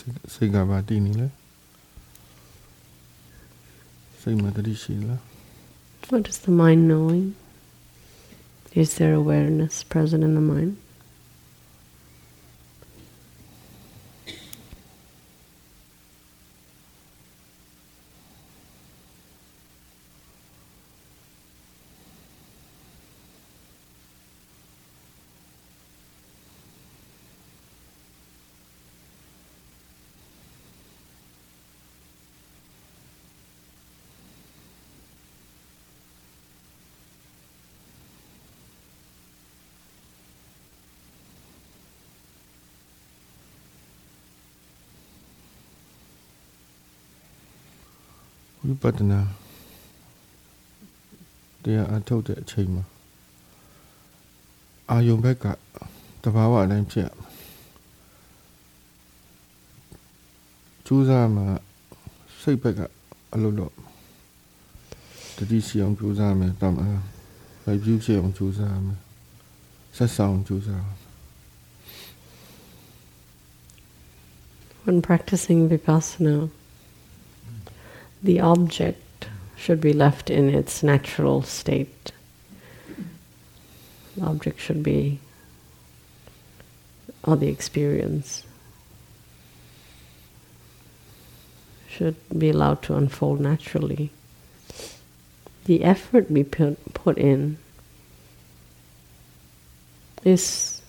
စိတ်စိတ်ကဘာတည်နေလဲစိတ်မှာတတိရှိလား What is the mind knowing? Is there awareness present in the mind? ပဿနာတရားအထုတ်တဲ့အချိန်မှာအာယုံဘက်ကတဘာဝအတိုင်းဖြစ်ရမယ်ကျူးစားမှာစိတ်ဘက်ကအလုပ်လုပ်တတိရှိအောင်ကျူးစားမယ်တမန်ပဲပြုဖြစ်အောင်ကျူးစားမယ်ဆက်ဆောင်ကျူးစား When practicing vipassana, the object should be left in its natural state. The object should be, or the experience should be allowed to unfold naturally. The effort we put, put in is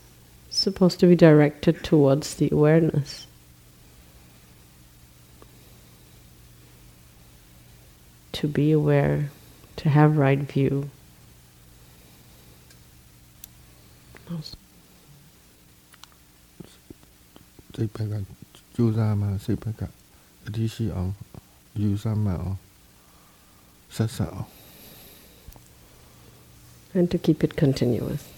supposed to be directed towards the awareness. to be aware, to have right view. And to keep it continuous.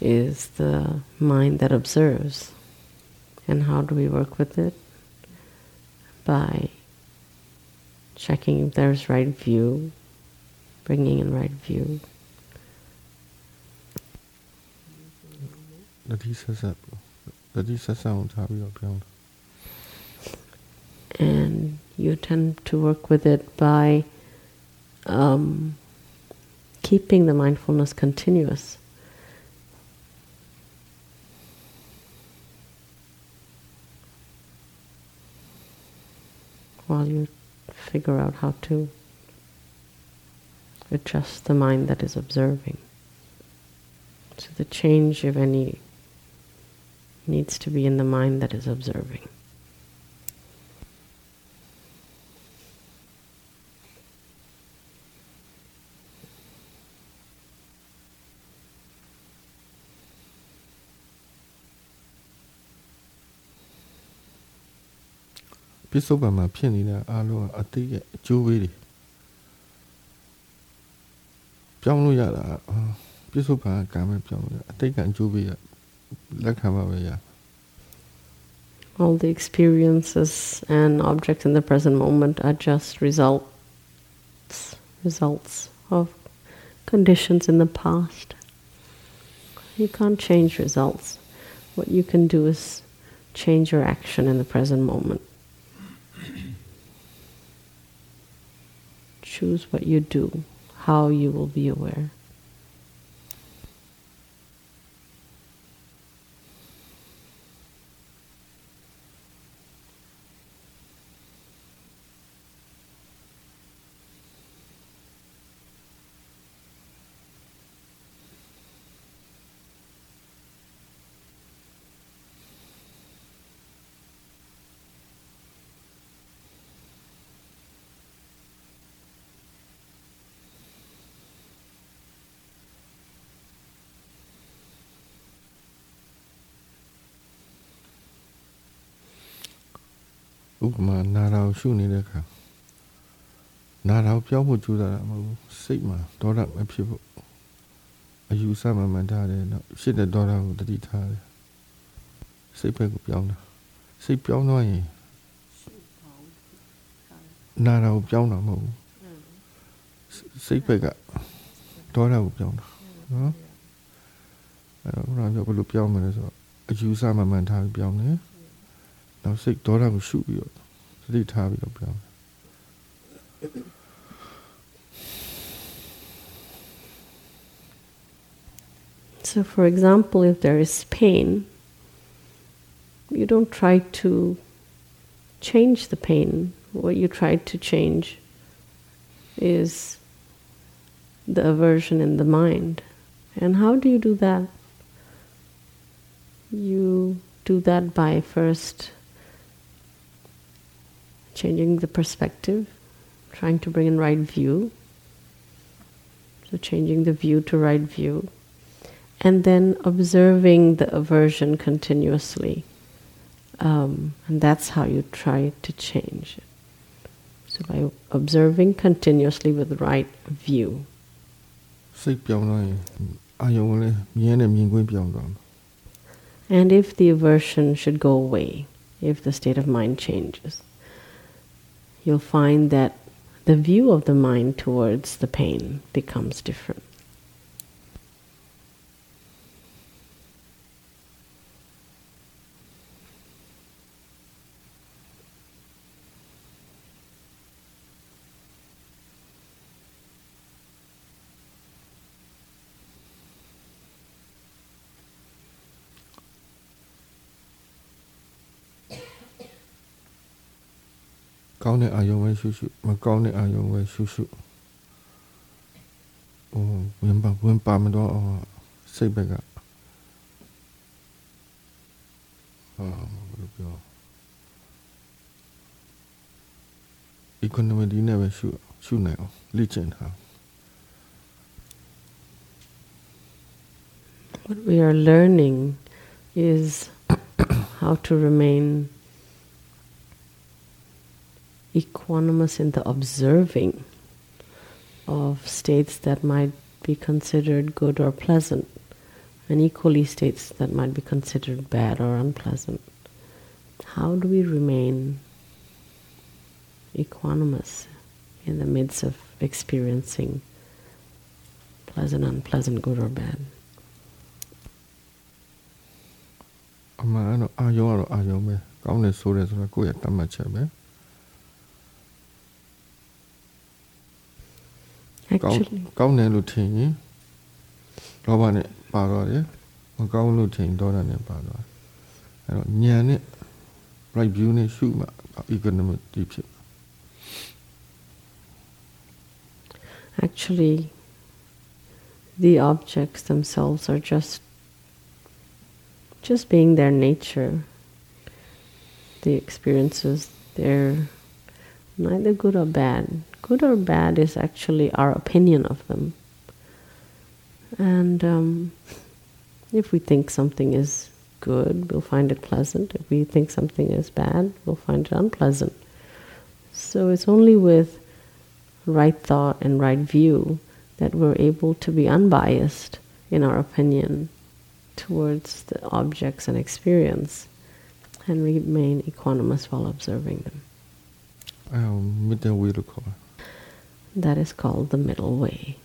is the mind that observes. And how do we work with it? By checking if there's right view, bringing in right view. And you tend to work with it by um, keeping the mindfulness continuous While you figure out how to adjust the mind that is observing. So the change, if any, needs to be in the mind that is observing. ။ စ္စုပန်မှာဖြစ်နေတဲ့အားလုံးကအတိတ်ရဲ့အကျိုးပေးတွေပြောင်းလို့ရတာအာပစ္စုပန်ကကံပဲပြောင်းလို့ရအတိတ်ကအကျိုးပေးရလက်ခံပါပဲရ All the experiences and objects in the present moment are just results results of conditions in the past. You can't change results. What you can do is change your action in the present moment. Choose what you do, how you will be aware. ဥပမာနာတာကိုရှုနေတဲ့အခါနာတာကိုပြောင်းဖို့ကြိုးစားတာမဟုတ်ဘူးစိတ်မှာဒေါသမဖြစ်ဖို့အယူဆမှမှန်ထားတယ်တော့ရှစ်တဲ့ဒေါသကိုတတိထားတယ်စိတ်ဘက်ကိုပြောင်းတာစိတ်ပြောင်းသွားရင်နာတာကိုပြောင်းတာမဟုတ်ဘူးစိတ်ဘက်ကဒေါသကိုပြောင်းတာနော်အဲ့တော့ဘုရားပြောဘယ်လိုပြောင်းမလဲဆိုတော့အယူဆမှမှန်ထားပြီးပြောင်းတယ် နောက်စိတ်ဒေါသကိုရှုပြီးတော့သတိထားပြီးတော့ပြောင်းတယ် So, for example, if there is pain, you don't try to change the pain. What you try to change is the aversion in the mind. And how do you do that? You do that by first changing the perspective, trying to bring in right view. So, changing the view to right view and then observing the aversion continuously. Um, and that's how you try to change it. So by observing continuously with the right view. စိတ်ပြောင်းသွားရင်အာယုံကိုလည်းမြင်နဲ့မြင်ကွင်းပြောင်းသွားမှာ And if the aversion should go away, if the state of mind changes, you'll find that the view of the mind towards the pain becomes different. ။ ကောင်းတဲ့အာယုံပဲရှုရှုမကောင်းတဲ့အာယုံပဲရှုရှု။အိုးဝင်ပါဝင်ပါမတော့အောင်စိတ်ဘက်ကဟာဘယ်လိုပြော economy နဲ့ပဲရှုရှုနိုင်အောင်လေ့ကျင့်ထား What we are learning is how to remain equanimous in the observing of states that might be considered good or pleasant, and equally states that might be considered bad or unpleasant. How do we remain equanimous in the midst of experiencing pleasant, unpleasant, good or bad? အမှန်ကတော့အာယုံကတော့အာယုံပဲကောင်းတယ်ဆိုတယ်ဆိုတော့ကိုယ့်ရဲ့တတ်မှတ်ချက်ပဲ ကောင်း Actually, ကောင်းတယ်လို့ထင်ရင်လောဘနဲ့ပါတော့တယ်မကောင်းလို့ထင်ရင်ဒေါသနဲ့ပါတော့တယ်အဲ့တော့ဉာဏ်နဲ့ right view နဲ့ရှုမှ economic တည်ဖြစ် actually, the objects themselves are just just being their nature. The experiences, they're neither good or bad. Good or bad is actually our opinion of them. And um, if we think something is good, we'll find it pleasant. If we think something is bad, we'll find it unpleasant. So it's only with right thought and right view that we're able to be unbiased in our opinion towards the objects and experience and remain equanimous while observing them. အဲ့ That is called the middle way.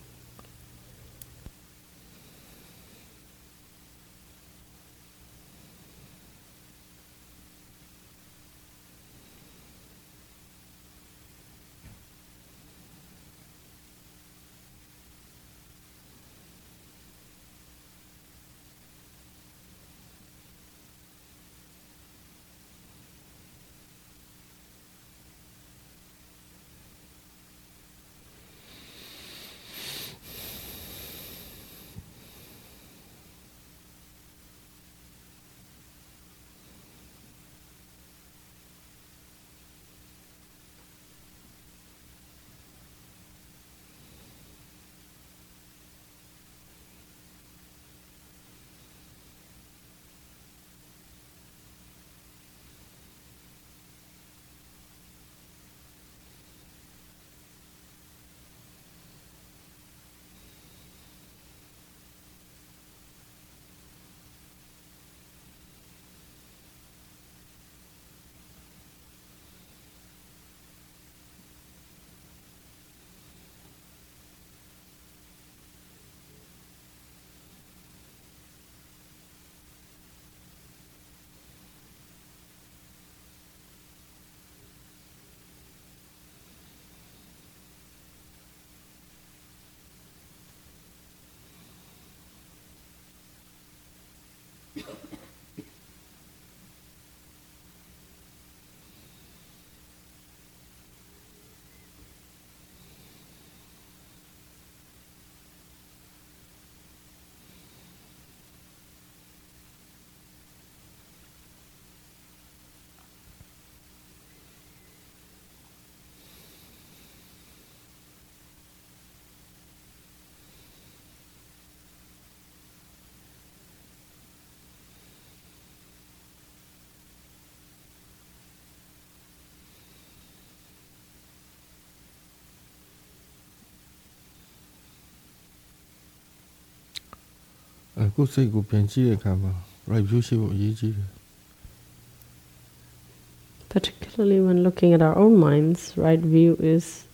Particularly when looking at our own minds, right view is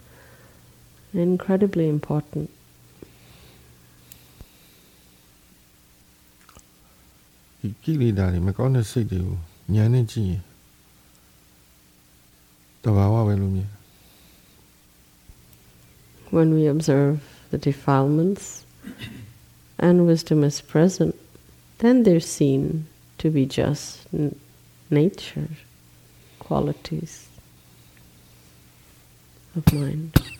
incredibly important. When we observe the defilements, and wisdom is present, then they're seen to be just nature, qualities of mind.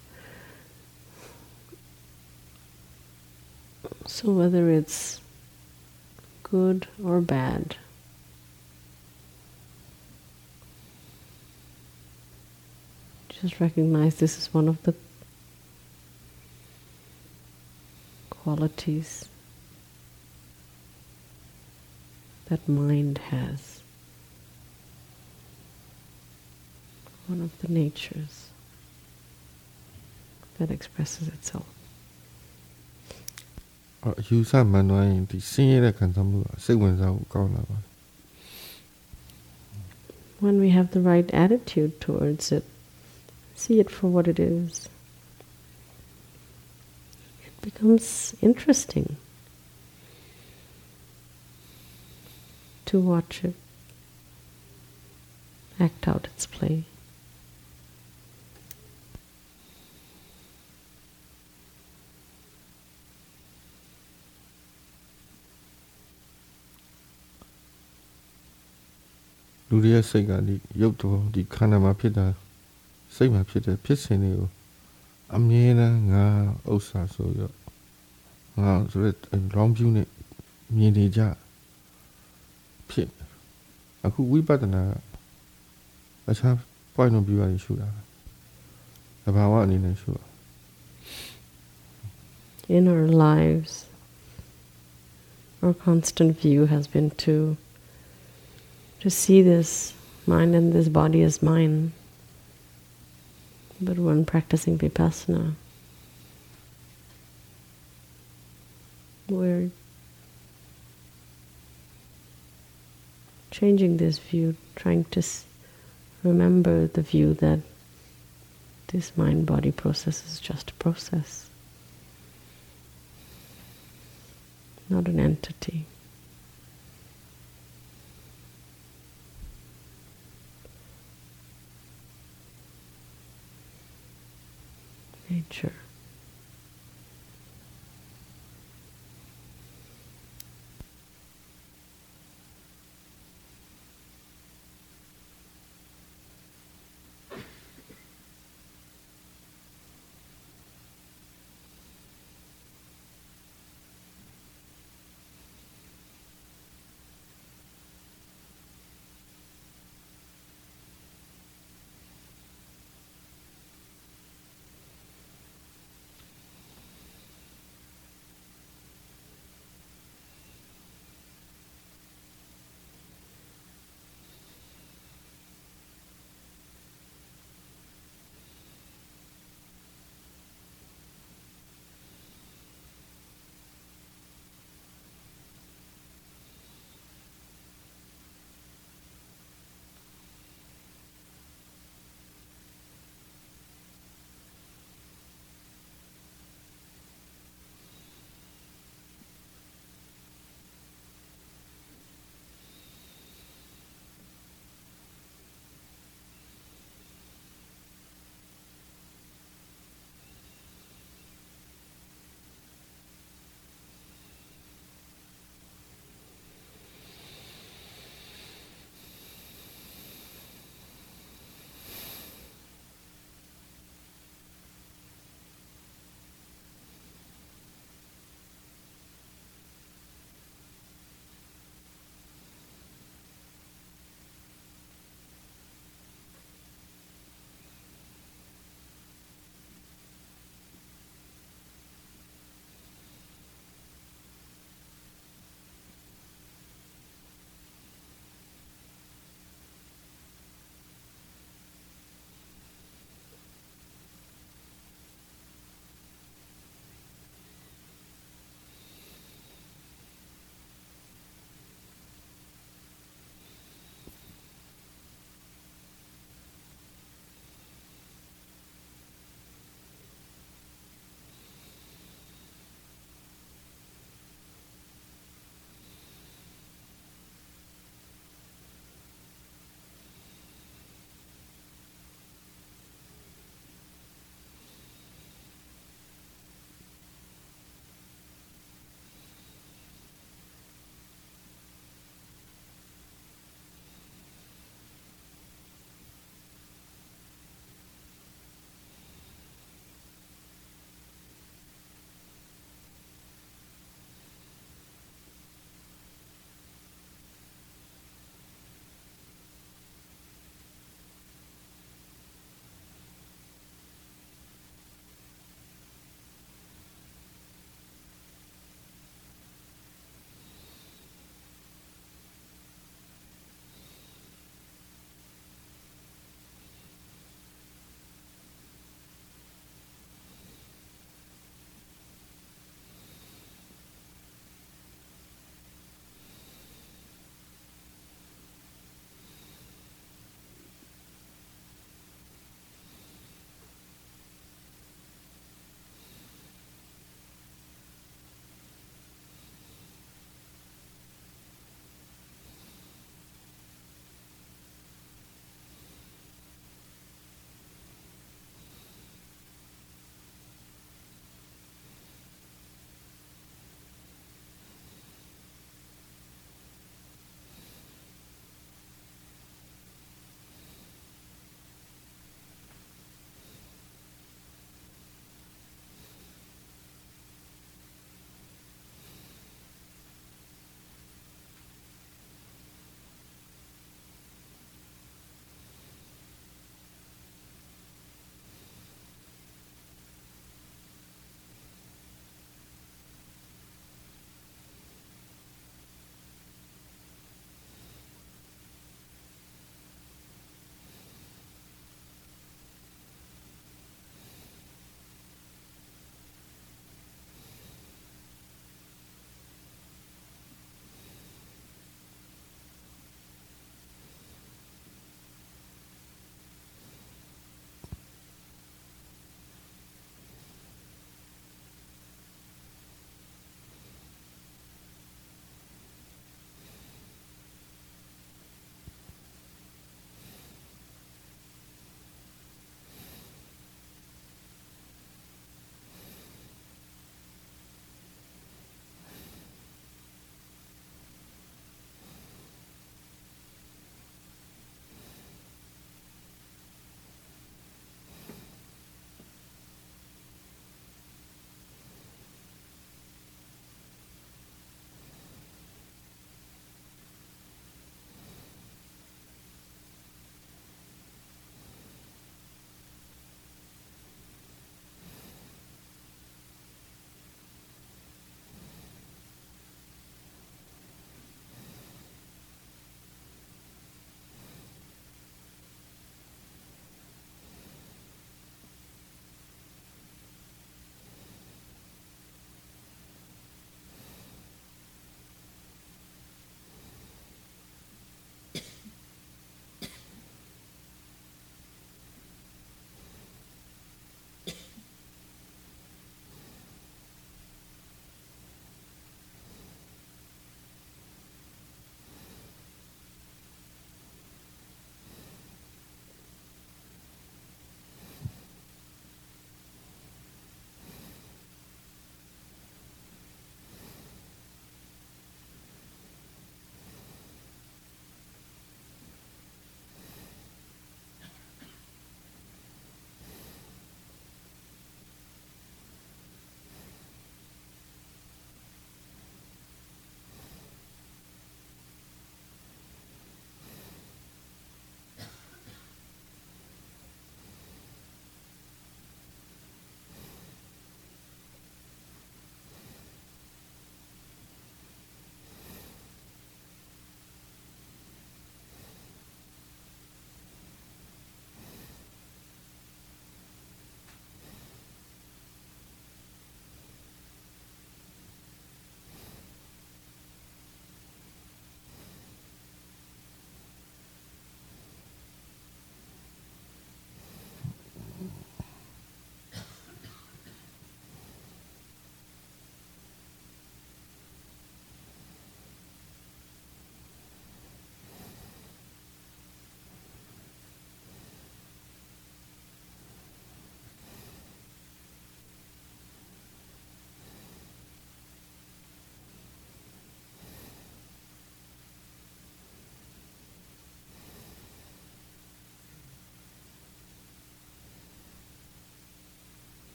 So, whether it's good or bad, just recognize this is one of the qualities that mind has. One of the natures that expresses itself. အယူဆမှန်သွားရင်ဒီစင်ရတဲ့ခံစားမှုကစိတ်ဝင်စားဖို့ကောင်းလာပါတယ် When we have the right attitude towards it, see it for what it is, it becomes interesting to watch it act out its play. လူတွေရဲ့စိတ်ကဒီရုပ်တော်ဒီခန္ဓာမှာဖြစ်တာစိတ်မှာဖြစ်တဲ့ဖြစ်စဉ်တွေကိုအမြဲတမ်းငါဥစ္စာဆိုရောငါဆိုရက် long view နဲ့မြင်နေကြဖြစ်နေအခုဝိပဿနာကအခြား point of view ကနေရှုတာတဘာဝအနေနဲ့ရှုတာ in our lives, our constant view has been to to see this mind and this body as mine. But when practicing vipassana, we're changing this view, trying to remember the view that this mind body process is just a process. not an entity. Nature.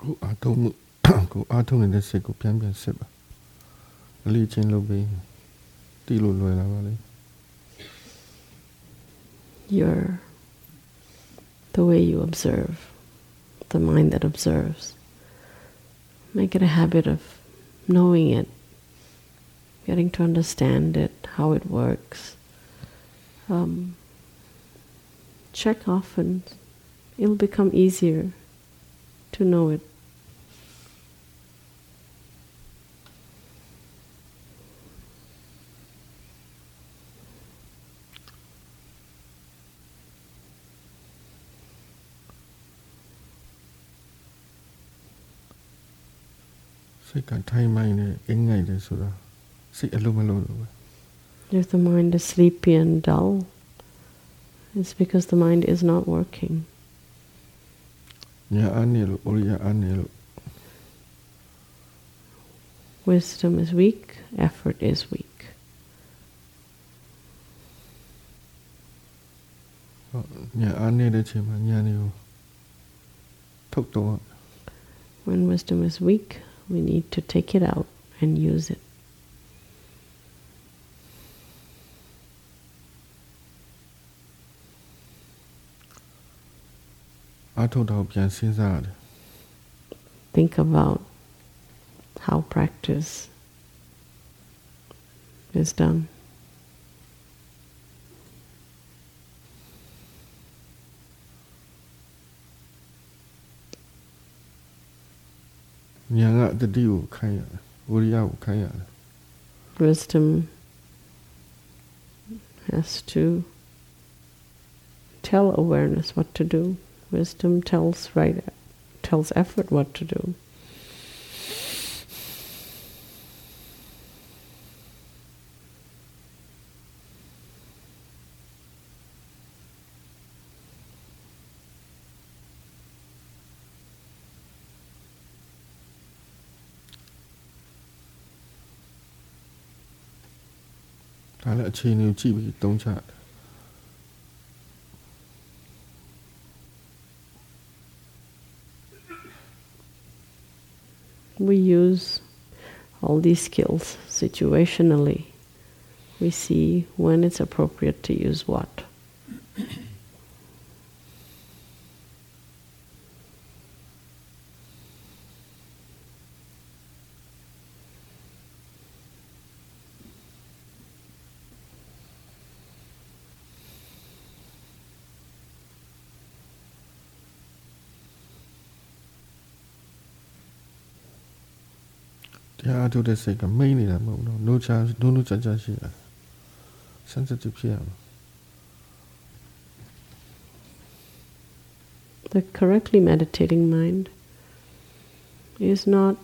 ခုအာထုံမှု ကိုအာထုံနေတဲ့စိတ်ကိုပြန်ပြန်စစ်ပါအလေးချင်းလုပ်ပြီးတီးလို့လွယ်လာပါလေ your the way you observe, the mind that observes. Make it a habit of knowing it, getting to understand it, how it works. Um, check often. It'll become easier to know it. ကထိုင်မိုင်းနေအင်းငိုက်တယ်ဆိုတာစိတ်အလုံးမလုံးလို့ပဲ If the mind is sleepy and dull, it's because the mind is not working. ညာအားနေလို့ဩရိယအားနေလို့ Wisdom is weak, effort is weak. ဟုတ်ညာအားနေတဲ့ချိန်မှာညာနေကိုထုတ်တော့ When wisdom is weak, we need to take it out and use it. Think about how practice is done. wisdom has to tell awareness what to do wisdom tells right tells effort what to do ဒါလည်းအခြေအနေကိုကြည့်ပြီးတုံးချတယ် We use all these skills situationally. We see when it's appropriate to use what. ထုတ်တဲ့စိတ်ကမိတ်နေတာမဟုတ်ဘူးနော်နှိုးချနှိုးနှိုးချချရှိရတယ် sensitive ဖြစ်ရမှာ The correctly meditating mind is not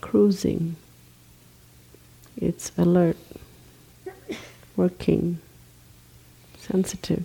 cruising, it's alert, working, sensitive.